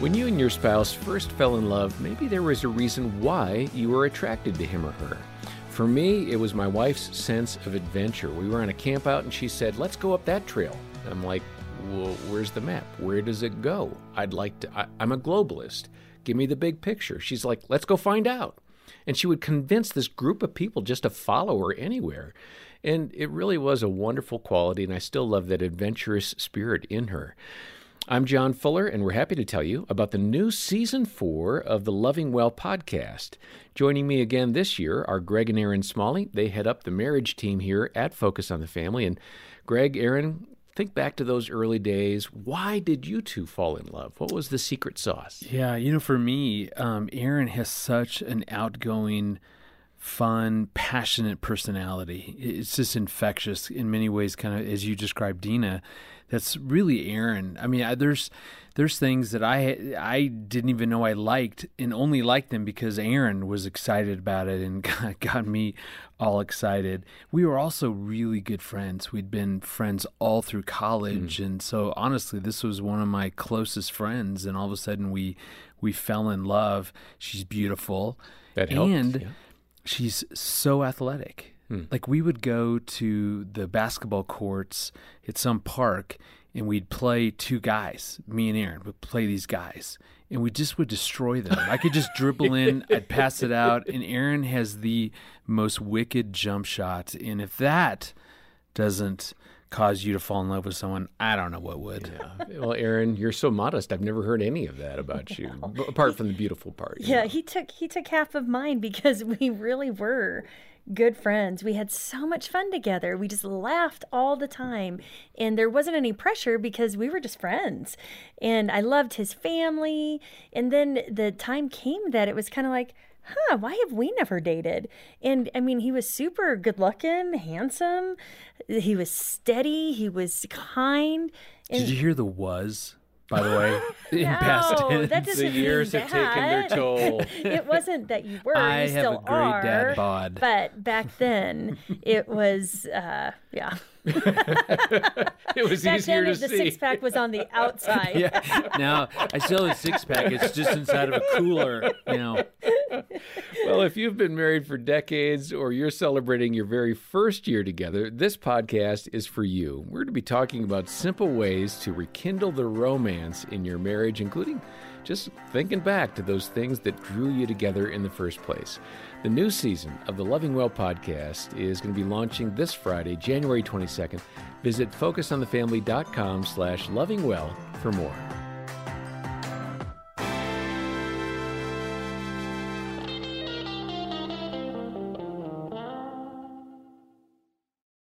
When you and your spouse first fell in love, maybe there was a reason why you were attracted to him or her. For me, it was my wife's sense of adventure. We were on a camp out and she said, Let's go up that trail. I'm like, Well, where's the map? Where does it go? I'd like to, I, I'm a globalist. Give me the big picture. She's like, Let's go find out. And she would convince this group of people just to follow her anywhere. And it really was a wonderful quality, and I still love that adventurous spirit in her. I'm John Fuller, and we're happy to tell you about the new season four of the Loving Well podcast. Joining me again this year are Greg and Erin Smalley. They head up the marriage team here at Focus on the Family. And Greg, Erin, think back to those early days. Why did you two fall in love? What was the secret sauce? Yeah, you know, for me, um, Erin has such an outgoing, fun, passionate personality. It's just infectious in many ways, kind of as you described, Dina that's really Erin. I mean, I, there's there's things that I I didn't even know I liked, and only liked them because Erin was excited about it and got, got me all excited. We were also really good friends. We'd been friends all through college, mm. and so honestly, this was one of my closest friends. And all of a sudden, we we fell in love. She's beautiful, that helped, and yeah. She's so athletic Hmm. Like we would go to the basketball courts at some park and we'd play two guys. Me and Erin would play these guys and we just would destroy them. I could just dribble in, I'd pass it out, and Erin has the most wicked jump shot. And if that doesn't cause you to fall in love with someone, I don't know what would. Yeah. Well, Erin, you're so modest. I've never heard any of that about you, apart from the beautiful part. Yeah, know? he took he took half of mine because we really were good friends. We had so much fun together. We just laughed all the time. And there wasn't any pressure because we were just friends. And I loved his family. And then the time came that it was kind of like, huh, why have we never dated? And I mean, he was super good looking, handsome. He was steady. He was kind. And Did you hear the was? by the way, in no, past tense. That the years have taken their toll. it wasn't that you were. I you have still a great are, dad bod. But back then, it was, uh, yeah. it was back easier then, to the see. six pack was on the outside. yeah. Now I still have a six pack. It's just inside of a cooler. You know. Well, if you've been married for decades or you're celebrating your very first year together, this podcast is for you. We're going to be talking about simple ways to rekindle the romance in your marriage, including just thinking back to those things that drew you together in the first place. The new season of the Loving Well podcast is going to be launching this Friday, January 22nd. Visit focusonthefamily.com slash lovingwell for more.